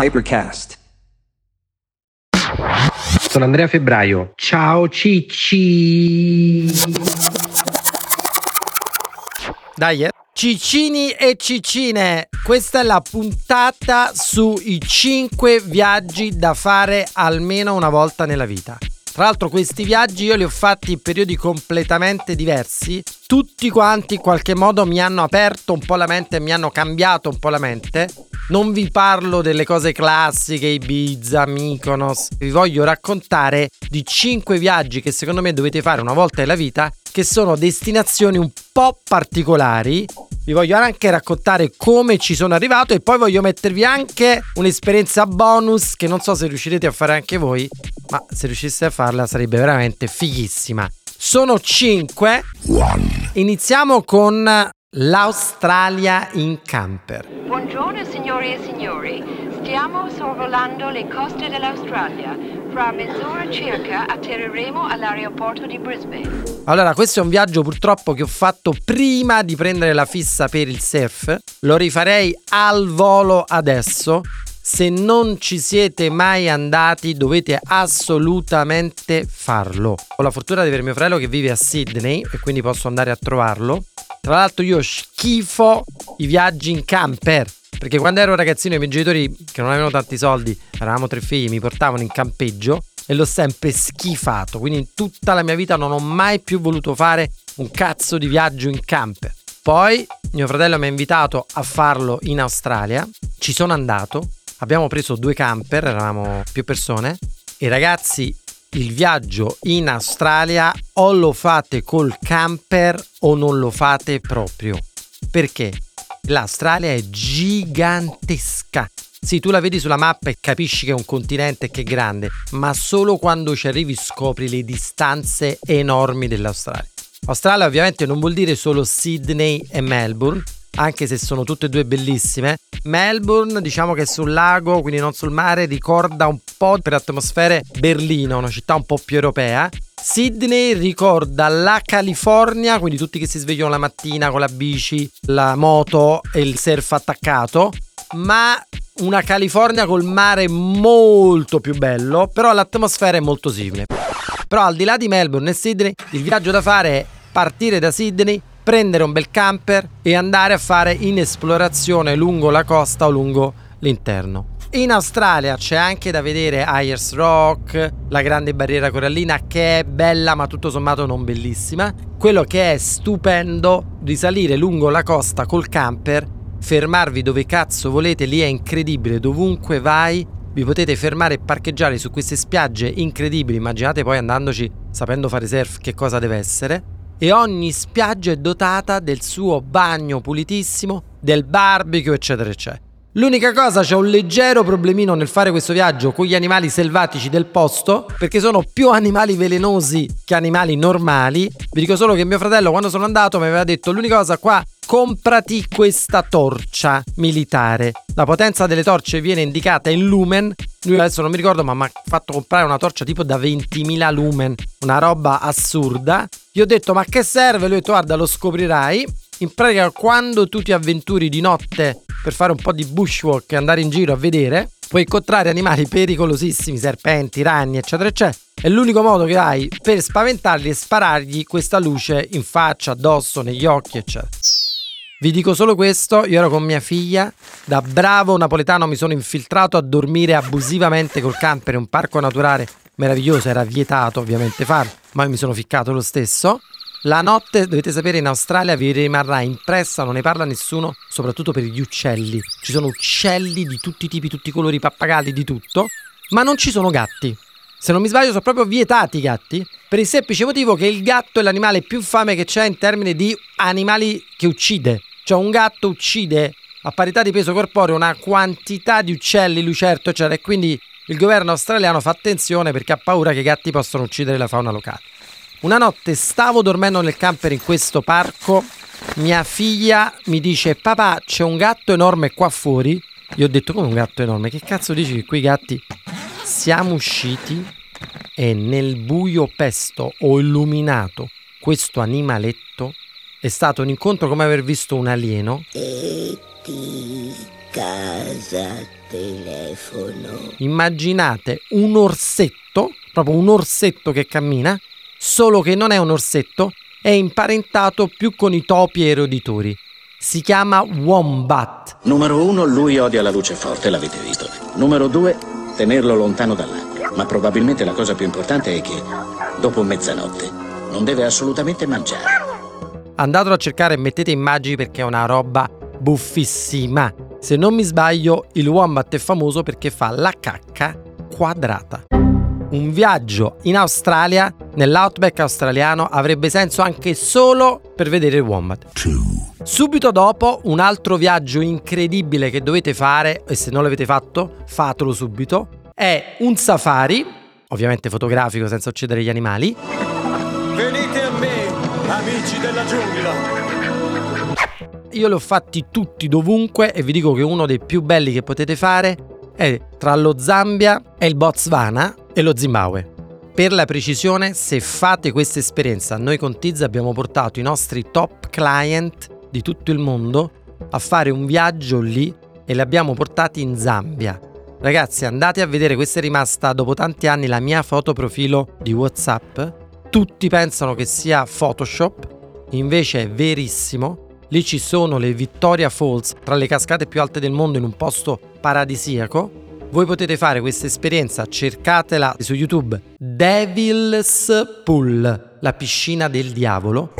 Hypercast. Sono Andrea Febbraio. Ciao Cicci. Dai, eh. Ciccini e ciccine, questa è la puntata sui 5 viaggi da fare almeno una volta nella vita. Tra l'altro questi viaggi io li ho fatti in periodi completamente diversi, tutti quanti in qualche modo mi hanno aperto un po' la mente mi hanno cambiato un po' la mente. Non vi parlo delle cose classiche, Ibiza, Mykonos, vi voglio raccontare di 5 viaggi che secondo me dovete fare una volta nella vita, che sono destinazioni un po' particolari vi voglio anche raccontare come ci sono arrivato e poi voglio mettervi anche un'esperienza bonus che non so se riuscirete a fare anche voi, ma se riusciste a farla sarebbe veramente fighissima. Sono 5. Iniziamo con l'Australia in camper. Buongiorno signori e signori, stiamo sorvolando le coste dell'Australia. Fra mezz'ora circa atterreremo all'aeroporto di Brisbane. Allora, questo è un viaggio purtroppo che ho fatto prima di prendere la fissa per il surf. Lo rifarei al volo adesso. Se non ci siete mai andati dovete assolutamente farlo. Ho la fortuna di avere mio fratello che vive a Sydney e quindi posso andare a trovarlo. Tra l'altro io schifo i viaggi in camper. Perché quando ero ragazzino i miei genitori, che non avevano tanti soldi, eravamo tre figli, mi portavano in campeggio e l'ho sempre schifato. Quindi in tutta la mia vita non ho mai più voluto fare un cazzo di viaggio in camper. Poi mio fratello mi ha invitato a farlo in Australia. Ci sono andato. Abbiamo preso due camper, eravamo più persone. E ragazzi, il viaggio in Australia o lo fate col camper o non lo fate proprio. Perché? L'Australia è gigantesca. Sì, tu la vedi sulla mappa e capisci che è un continente che è grande, ma solo quando ci arrivi scopri le distanze enormi dell'Australia. Australia ovviamente non vuol dire solo Sydney e Melbourne, anche se sono tutte e due bellissime. Melbourne, diciamo che sul lago, quindi non sul mare, ricorda un po' per atmosfere Berlino, una città un po' più europea. Sydney ricorda la California, quindi tutti che si svegliano la mattina con la bici, la moto e il surf attaccato, ma una California col mare molto più bello, però l'atmosfera è molto simile. Però al di là di Melbourne e Sydney, il viaggio da fare è partire da Sydney, prendere un bel camper e andare a fare in esplorazione lungo la costa o lungo l'interno. In Australia c'è anche da vedere Ayers Rock, la grande barriera corallina che è bella ma tutto sommato non bellissima. Quello che è stupendo, risalire lungo la costa col camper, fermarvi dove cazzo volete, lì è incredibile, dovunque vai vi potete fermare e parcheggiare su queste spiagge incredibili, immaginate poi andandoci sapendo fare surf che cosa deve essere e ogni spiaggia è dotata del suo bagno pulitissimo, del barbecue, eccetera, eccetera. L'unica cosa, c'è un leggero problemino nel fare questo viaggio con gli animali selvatici del posto, perché sono più animali velenosi che animali normali. Vi dico solo che mio fratello, quando sono andato, mi aveva detto: l'unica cosa qua, comprati questa torcia militare. La potenza delle torce viene indicata in lumen. Lui adesso non mi ricordo, ma mi ha fatto comprare una torcia tipo da 20.000 lumen, una roba assurda. Gli ho detto: Ma che serve? Lui ha detto: Guarda, lo scoprirai. In pratica, quando tu ti avventuri di notte per fare un po' di bushwalk e andare in giro a vedere, puoi incontrare animali pericolosissimi, serpenti, ragni, eccetera, eccetera. E l'unico modo che hai per spaventarli è sparargli questa luce in faccia, addosso, negli occhi, eccetera. Vi dico solo questo, io ero con mia figlia, da bravo napoletano mi sono infiltrato a dormire abusivamente col camper in un parco naturale meraviglioso, era vietato ovviamente farlo, ma io mi sono ficcato lo stesso. La notte, dovete sapere, in Australia vi rimarrà impressa, non ne parla nessuno, soprattutto per gli uccelli. Ci sono uccelli di tutti i tipi, tutti i colori, pappagalli, di tutto, ma non ci sono gatti. Se non mi sbaglio sono proprio vietati i gatti, per il semplice motivo che il gatto è l'animale più fame che c'è in termini di animali che uccide. Cioè un gatto uccide a parità di peso corporeo una quantità di uccelli, lucerto, eccetera, e quindi il governo australiano fa attenzione perché ha paura che i gatti possano uccidere la fauna locale. Una notte stavo dormendo nel camper in questo parco, mia figlia mi dice papà c'è un gatto enorme qua fuori. Io ho detto come un gatto enorme, che cazzo dici che quei gatti... Siamo usciti e nel buio pesto ho illuminato questo animaletto. È stato un incontro come aver visto un alieno. E ti casa telefono. Immaginate un orsetto, proprio un orsetto che cammina, solo che non è un orsetto, è imparentato più con i topi e i roditori. Si chiama Wombat. Numero uno, lui odia la luce forte, l'avete visto. Numero due, tenerlo lontano dall'acqua. Ma probabilmente la cosa più importante è che, dopo mezzanotte, non deve assolutamente mangiare. Andatelo a cercare e mettete immagini perché è una roba buffissima. Se non mi sbaglio, il Wombat è famoso perché fa la cacca quadrata. Un viaggio in Australia, nell'outback australiano, avrebbe senso anche solo per vedere il Wombat. Subito dopo, un altro viaggio incredibile che dovete fare, e se non l'avete fatto, fatelo subito, è un safari, ovviamente fotografico senza uccidere gli animali, Venite a me, amici della giungla. Io li ho fatti tutti dovunque e vi dico che uno dei più belli che potete fare è tra lo Zambia e il Botswana e lo Zimbabwe. Per la precisione, se fate questa esperienza, noi con Tiz abbiamo portato i nostri top client di tutto il mondo a fare un viaggio lì e li abbiamo portati in Zambia. Ragazzi, andate a vedere, questa è rimasta dopo tanti anni la mia foto profilo di WhatsApp. Tutti pensano che sia Photoshop, invece è verissimo. Lì ci sono le Victoria Falls, tra le cascate più alte del mondo in un posto paradisiaco. Voi potete fare questa esperienza, cercatela su YouTube. Devil's Pool, la piscina del diavolo.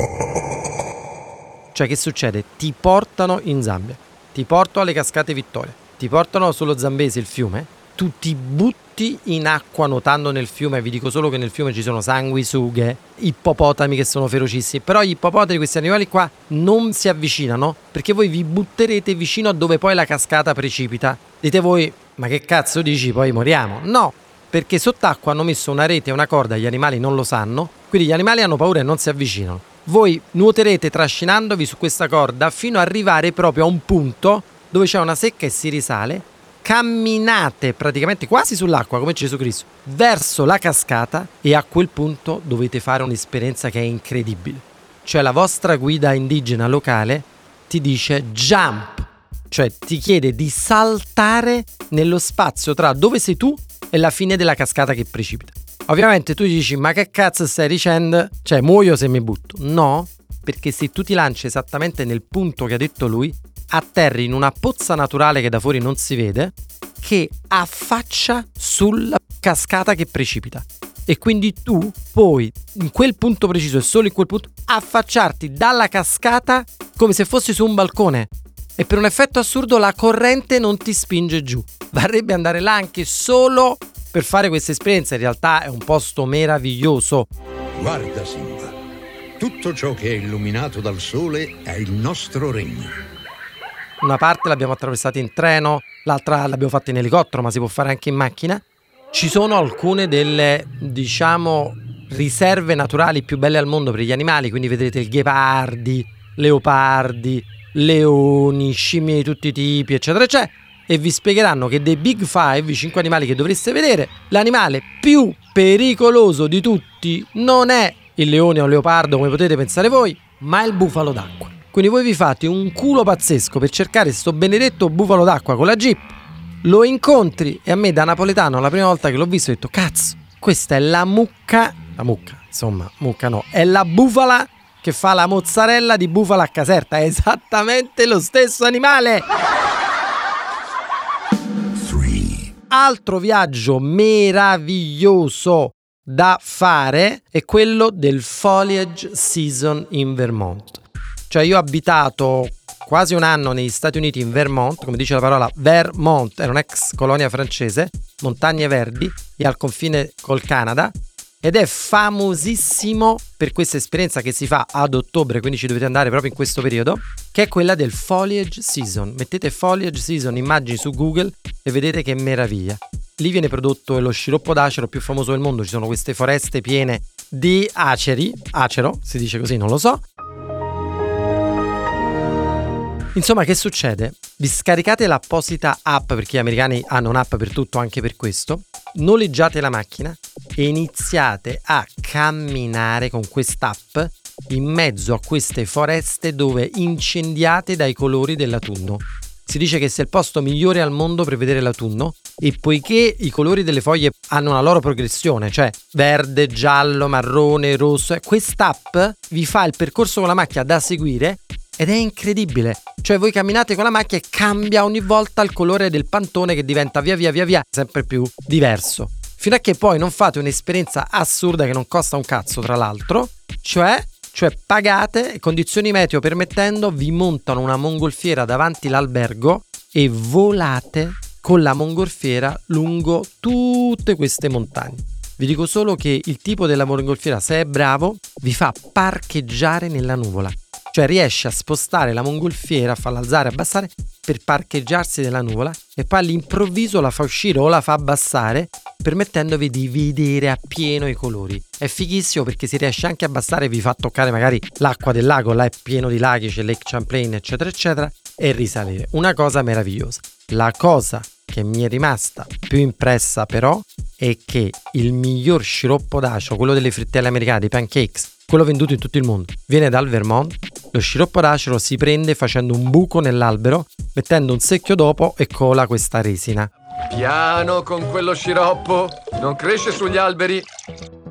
Cioè che succede? Ti portano in Zambia, ti portano alle cascate Vittoria, ti portano sullo Zambese, il fiume, tu ti butti in acqua nuotando nel fiume, vi dico solo che nel fiume ci sono sanguisughe, ippopotami che sono ferocissimi, però gli ippopotami, questi animali qua, non si avvicinano perché voi vi butterete vicino a dove poi la cascata precipita. Dite voi, ma che cazzo dici, poi moriamo? No, perché sott'acqua hanno messo una rete e una corda, gli animali non lo sanno, quindi gli animali hanno paura e non si avvicinano. Voi nuoterete trascinandovi su questa corda fino ad arrivare proprio a un punto dove c'è una secca e si risale, camminate praticamente quasi sull'acqua come Gesù Cristo verso la cascata e a quel punto dovete fare un'esperienza che è incredibile. Cioè la vostra guida indigena locale ti dice jump, cioè ti chiede di saltare nello spazio tra dove sei tu e la fine della cascata che precipita. Ovviamente tu dici ma che cazzo stai dicendo? Cioè muoio se mi butto. No, perché se tu ti lanci esattamente nel punto che ha detto lui, atterri in una pozza naturale che da fuori non si vede, che affaccia sulla cascata che precipita. E quindi tu puoi, in quel punto preciso e solo in quel punto, affacciarti dalla cascata come se fossi su un balcone. E per un effetto assurdo la corrente non ti spinge giù. Varrebbe andare là anche solo per fare questa esperienza. In realtà è un posto meraviglioso. Guarda Simba, tutto ciò che è illuminato dal sole è il nostro regno. Una parte l'abbiamo attraversata in treno, l'altra l'abbiamo fatta in elicottero, ma si può fare anche in macchina. Ci sono alcune delle, diciamo, riserve naturali più belle al mondo per gli animali, quindi vedrete il ghepardi, leopardi, leoni, scimmie di tutti i tipi, eccetera, eccetera. E vi spiegheranno che dei Big Five, i 5 animali che dovreste vedere, l'animale più pericoloso di tutti non è il leone o il leopardo, come potete pensare voi, ma il bufalo d'acqua. Quindi voi vi fate un culo pazzesco per cercare sto benedetto bufalo d'acqua con la jeep, lo incontri e a me da napoletano la prima volta che l'ho visto ho detto cazzo, questa è la mucca, la mucca, insomma, mucca no, è la bufala che fa la mozzarella di bufala a Caserta, è esattamente lo stesso animale. Altro viaggio meraviglioso da fare è quello del foliage season in Vermont. Cioè io ho abitato quasi un anno negli Stati Uniti in Vermont, come dice la parola Vermont, era un'ex colonia francese, montagne verdi e al confine col Canada ed è famosissimo per questa esperienza che si fa ad ottobre, quindi ci dovete andare proprio in questo periodo, che è quella del foliage season. Mettete foliage season immagini su Google e vedete che meraviglia. Lì viene prodotto lo sciroppo d'acero più famoso del mondo, ci sono queste foreste piene di aceri, acero, si dice così, non lo so. Insomma, che succede? Vi scaricate l'apposita app, perché gli americani hanno un'app per tutto, anche per questo, noleggiate la macchina e iniziate a camminare con quest'app in mezzo a queste foreste dove incendiate dai colori dell'autunno. Si dice che sia il posto migliore al mondo per vedere l'autunno e poiché i colori delle foglie hanno una loro progressione, cioè verde, giallo, marrone, rosso, quest'app vi fa il percorso con la macchina da seguire ed è incredibile. Cioè voi camminate con la macchina e cambia ogni volta il colore del pantone che diventa via via via via sempre più diverso. Fino a che poi non fate un'esperienza assurda che non costa un cazzo tra l'altro, cioè cioè pagate e condizioni meteo permettendo vi montano una mongolfiera davanti l'albergo e volate con la mongolfiera lungo tutte queste montagne. Vi dico solo che il tipo della mongolfiera, se è bravo, vi fa parcheggiare nella nuvola. Cioè riesce a spostare la mongolfiera, a farla alzare abbassare per parcheggiarsi nella nuvola e poi all'improvviso la fa uscire o la fa abbassare permettendovi di vedere appieno i colori. È fighissimo perché si riesce anche a abbassare vi fa toccare magari l'acqua del lago, là è pieno di laghi, c'è Lake Champlain eccetera eccetera e risalire. Una cosa meravigliosa. La cosa che mi è rimasta più impressa però è che il miglior sciroppo d'acero, quello delle frittelle americane, dei pancakes, quello venduto in tutto il mondo, viene dal Vermont. Lo sciroppo d'acero si prende facendo un buco nell'albero, mettendo un secchio dopo e cola questa resina. Piano con quello sciroppo, non cresce sugli alberi.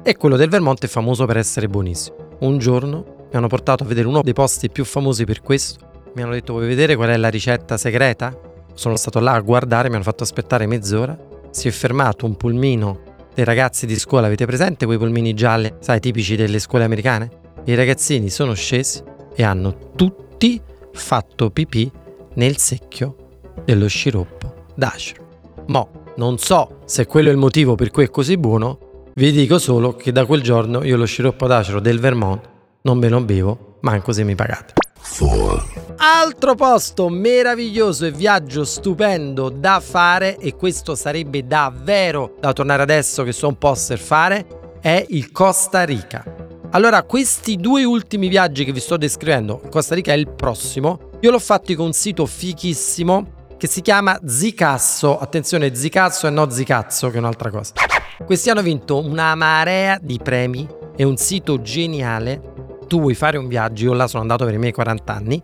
E quello del Vermont è famoso per essere buonissimo. Un giorno mi hanno portato a vedere uno dei posti più famosi per questo. Mi hanno detto vuoi vedere qual è la ricetta segreta? Sono stato là a guardare, mi hanno fatto aspettare mezz'ora. Si è fermato un pulmino dei ragazzi di scuola, avete presente quei pulmini gialli, sai, tipici delle scuole americane? I ragazzini sono scesi e hanno tutti fatto pipì nel secchio dello sciroppo d'acero. Mo, non so se quello è il motivo per cui è così buono, vi dico solo che da quel giorno io lo sciroppo d'acero del Vermont non me lo bevo, manco se mi pagate. Altro posto meraviglioso e viaggio stupendo da fare, e questo sarebbe davvero da tornare adesso che so un po' surfare, è il Costa Rica. Allora, questi due ultimi viaggi che vi sto descrivendo, Costa Rica è il prossimo, io l'ho fatti con un sito fichissimo che si chiama Zicasso. Attenzione, Zicasso e no Zicazzo, che è un'altra cosa. Questi hanno vinto una marea di premi, è un sito geniale. Tu vuoi fare un viaggio, io là sono andato per i miei 40 anni,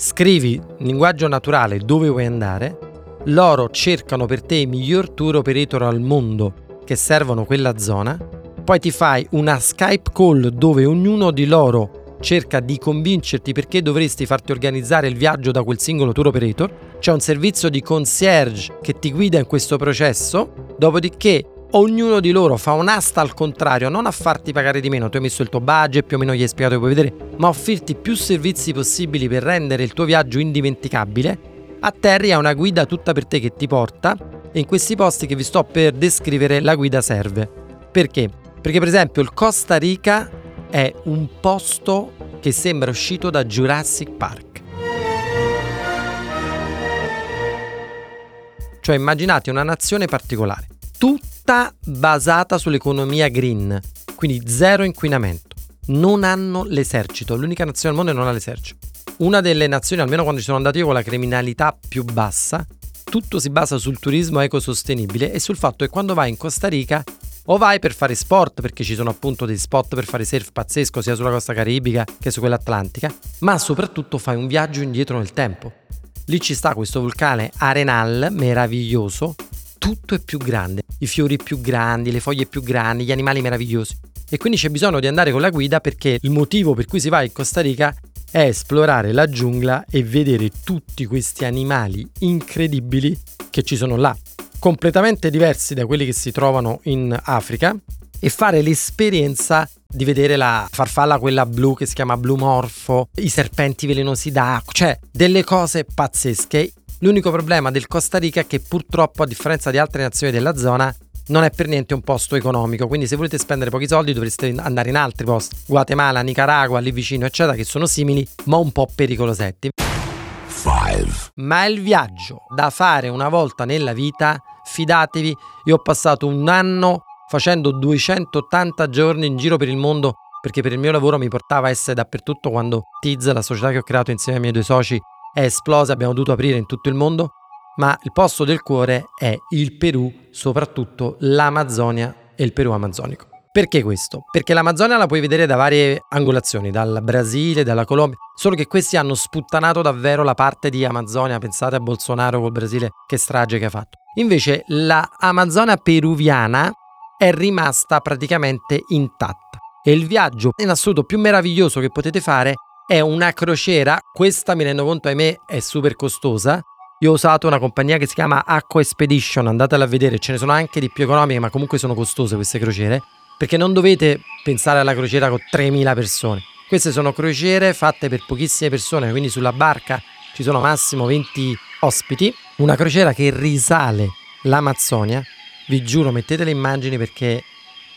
Scrivi in linguaggio naturale dove vuoi andare, loro cercano per te i miglior tour operator al mondo che servono quella zona, poi ti fai una Skype call dove ognuno di loro cerca di convincerti perché dovresti farti organizzare il viaggio da quel singolo tour operator, c'è un servizio di concierge che ti guida in questo processo, dopodiché ognuno di loro fa un'asta al contrario, non a farti pagare di meno, tu hai messo il tuo budget, più o meno gli hai spiegato che puoi vedere, ma a offrirti più servizi possibili per rendere il tuo viaggio indimenticabile, a una guida tutta per te che ti porta e in questi posti che vi sto per descrivere la guida serve. Perché? Perché per esempio il Costa Rica è un posto che sembra uscito da Jurassic Park. Cioè immaginate una nazione particolare, tutta basata sull'economia green, quindi zero inquinamento. Non hanno l'esercito, l'unica nazione al mondo non ha l'esercito. Una delle nazioni, almeno quando ci sono andato io, con la criminalità più bassa. Tutto si basa sul turismo ecosostenibile e sul fatto che quando vai in Costa Rica o vai per fare sport, perché ci sono appunto dei spot per fare surf pazzesco sia sulla costa caribica che su quella atlantica, ma soprattutto fai un viaggio indietro nel tempo. Lì ci sta questo vulcane Arenal meraviglioso, tutto è più grande, i fiori più grandi, le foglie più grandi, gli animali meravigliosi. E quindi c'è bisogno di andare con la guida perché il motivo per cui si va in Costa Rica è esplorare la giungla e vedere tutti questi animali incredibili che ci sono là, completamente diversi da quelli che si trovano in Africa e fare l'esperienza di vedere la farfalla quella blu che si chiama blu morfo, i serpenti velenosi d'acqua, cioè delle cose pazzesche. L'unico problema del Costa Rica è che purtroppo a differenza di altre nazioni della zona non è per niente un posto economico, quindi se volete spendere pochi soldi dovreste andare in altri posti, Guatemala, Nicaragua, lì vicino, eccetera, che sono simili, ma un po' pericolosetti. Five. Ma il viaggio da fare una volta nella vita, fidatevi, io ho passato un anno facendo 280 giorni in giro per il mondo perché per il mio lavoro mi portava a essere dappertutto quando Tiz, la società che ho creato insieme ai miei due soci, è esplosa, abbiamo dovuto aprire in tutto il mondo, ma il posto del cuore è il Perù, soprattutto l'Amazzonia e il Perù amazzonico. Perché questo? Perché l'Amazzonia la puoi vedere da varie angolazioni, dal Brasile, dalla Colombia, solo che questi hanno sputtanato davvero la parte di Amazzonia, pensate a Bolsonaro col Brasile, che strage che ha fatto. Invece la peruviana è rimasta praticamente intatta e il viaggio in assoluto più meraviglioso che potete fare è una crociera, questa mi rendo conto ahimè è super costosa, io ho usato una compagnia che si chiama Aqua Expedition, andatela a vedere, ce ne sono anche di più economiche, ma comunque sono costose queste crociere, perché non dovete pensare alla crociera con 3.000 persone. Queste sono crociere fatte per pochissime persone, quindi sulla barca ci sono massimo 20 ospiti. Una crociera che risale l'Amazzonia. Vi giuro, mettete le immagini perché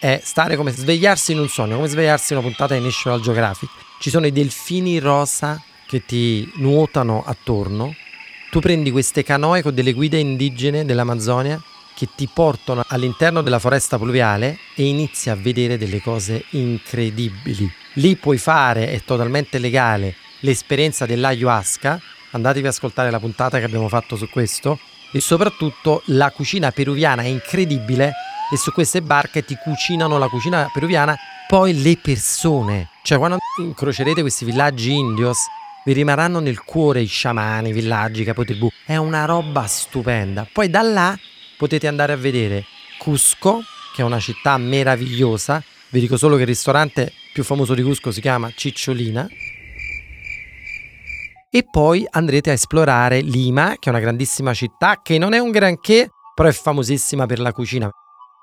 è stare come svegliarsi in un sogno, come svegliarsi in una puntata di National Geographic. Ci sono i delfini rosa che ti nuotano attorno tu prendi queste canoe con delle guide indigene dell'Amazzonia che ti portano all'interno della foresta pluviale e inizi a vedere delle cose incredibili. Lì puoi fare, è totalmente legale, l'esperienza dell'ayahuasca. Andatevi ad ascoltare la puntata che abbiamo fatto su questo. E soprattutto la cucina peruviana è incredibile e su queste barche ti cucinano la cucina peruviana, poi le persone. Cioè quando incrocerete questi villaggi indios vi rimarranno nel cuore i sciamani, i villaggi, i capotribù. È una roba stupenda. Poi da là potete andare a vedere Cusco, che è una città meravigliosa. Vi dico solo che il ristorante più famoso di Cusco si chiama Cicciolina. E poi andrete a esplorare Lima, che è una grandissima città, che non è un granché, però è famosissima per la cucina.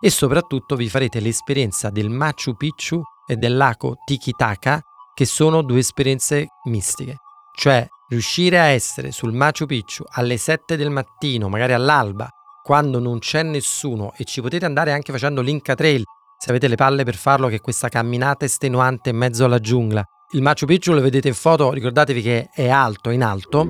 E soprattutto vi farete l'esperienza del Machu Picchu e del lago Tikitaka, che sono due esperienze mistiche. Cioè, riuscire a essere sul Machu Picchu alle 7 del mattino, magari all'alba, quando non c'è nessuno e ci potete andare anche facendo l'Inca Trail, se avete le palle per farlo, che è questa camminata estenuante in mezzo alla giungla. Il Machu Picchu lo vedete in foto, ricordatevi che è alto, in alto.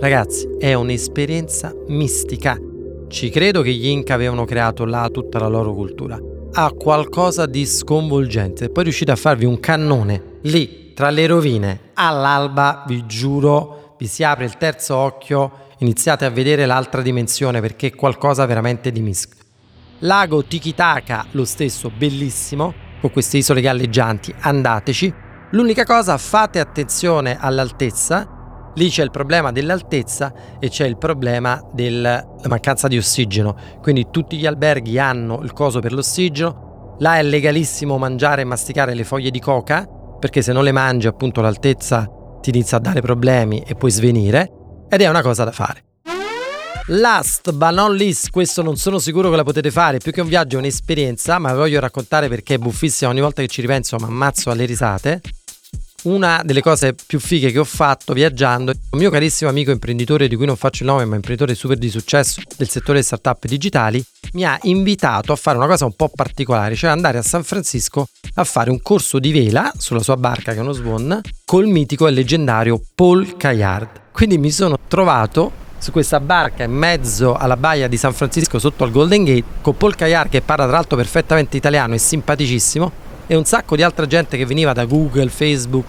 Ragazzi, è un'esperienza mistica. Ci credo che gli Inca avevano creato là tutta la loro cultura. Ha qualcosa di sconvolgente. Poi riuscite a farvi un cannone lì tra le rovine, all'alba, vi giuro, vi si apre il terzo occhio, iniziate a vedere l'altra dimensione perché è qualcosa veramente di mischio. Lago Tikitaka, lo stesso, bellissimo, con queste isole galleggianti, andateci. L'unica cosa, fate attenzione all'altezza, lì c'è il problema dell'altezza e c'è il problema della mancanza di ossigeno, quindi tutti gli alberghi hanno il coso per l'ossigeno, là è legalissimo mangiare e masticare le foglie di coca, perché se non le mangi appunto l'altezza ti inizia a dare problemi e puoi svenire ed è una cosa da fare. Last but not least, questo non sono sicuro che la potete fare, più che un viaggio è un'esperienza, ma vi voglio raccontare perché è buffissima, ogni volta che ci ripenso mi ammazzo alle risate. Una delle cose più fighe che ho fatto viaggiando, un mio carissimo amico imprenditore di cui non faccio il nome, ma imprenditore super di successo del settore startup digitali, mi ha invitato a fare una cosa un po' particolare, cioè andare a San Francisco a fare un corso di vela sulla sua barca che è uno Swan col mitico e leggendario Paul Cayard. Quindi mi sono trovato su questa barca in mezzo alla baia di San Francisco sotto al Golden Gate con Paul Cayard che parla tra l'altro perfettamente italiano e simpaticissimo e un sacco di altra gente che veniva da Google, Facebook,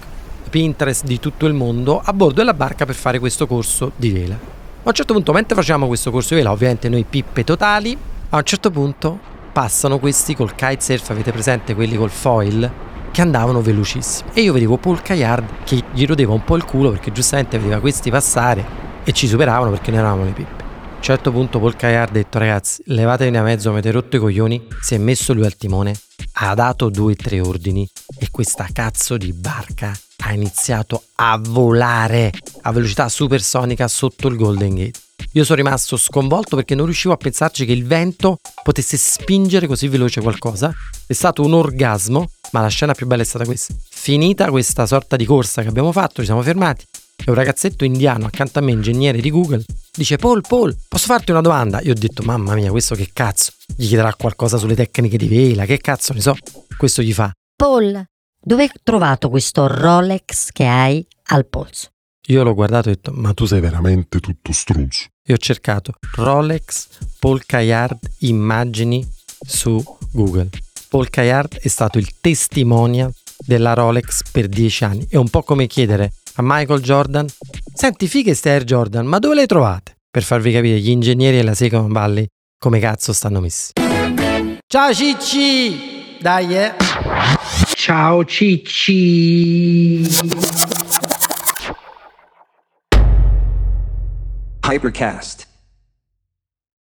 Pinterest di tutto il mondo a bordo della barca per fare questo corso di vela. A un certo punto, mentre facciamo questo corso di vela, ovviamente noi pippe totali, a un certo punto passano questi col kitesurf, avete presente quelli col foil, che andavano velocissimi. E io vedevo Paul Cayard che gli rodeva un po' il culo perché giustamente vedeva questi passare e ci superavano perché noi eravamo le pippe. A un certo punto Paul ha detto ragazzi levatevi a mezzo, avete rotto i coglioni, si è messo lui al timone, ha dato due o tre ordini e questa cazzo di barca ha iniziato a volare a velocità supersonica sotto il Golden Gate. Io sono rimasto sconvolto perché non riuscivo a pensarci che il vento potesse spingere così veloce qualcosa. È stato un orgasmo, ma la scena più bella è stata questa. Finita questa sorta di corsa che abbiamo fatto, ci siamo fermati e un ragazzetto indiano accanto a me, ingegnere di Google, dice Paul, Paul, posso farti una domanda? Io ho detto, mamma mia, questo che cazzo? Gli chiederà qualcosa sulle tecniche di vela, che cazzo ne so? Questo gli fa. Paul, dove hai trovato questo Rolex che hai al polso? Io l'ho guardato e ho detto, ma tu sei veramente tutto strunzo. E ho cercato Rolex Paul Cayard immagini su Google. Paul Cayard è stato il testimonial della Rolex per dieci anni. È un po' come chiedere a Michael Jordan, senti fighe ste Air Jordan, ma dove le trovate? Per farvi capire gli ingegneri e la Silicon Valley come cazzo stanno messi. Ciao Cicci! Dai, eh. Ciao Cicci. Hypercast.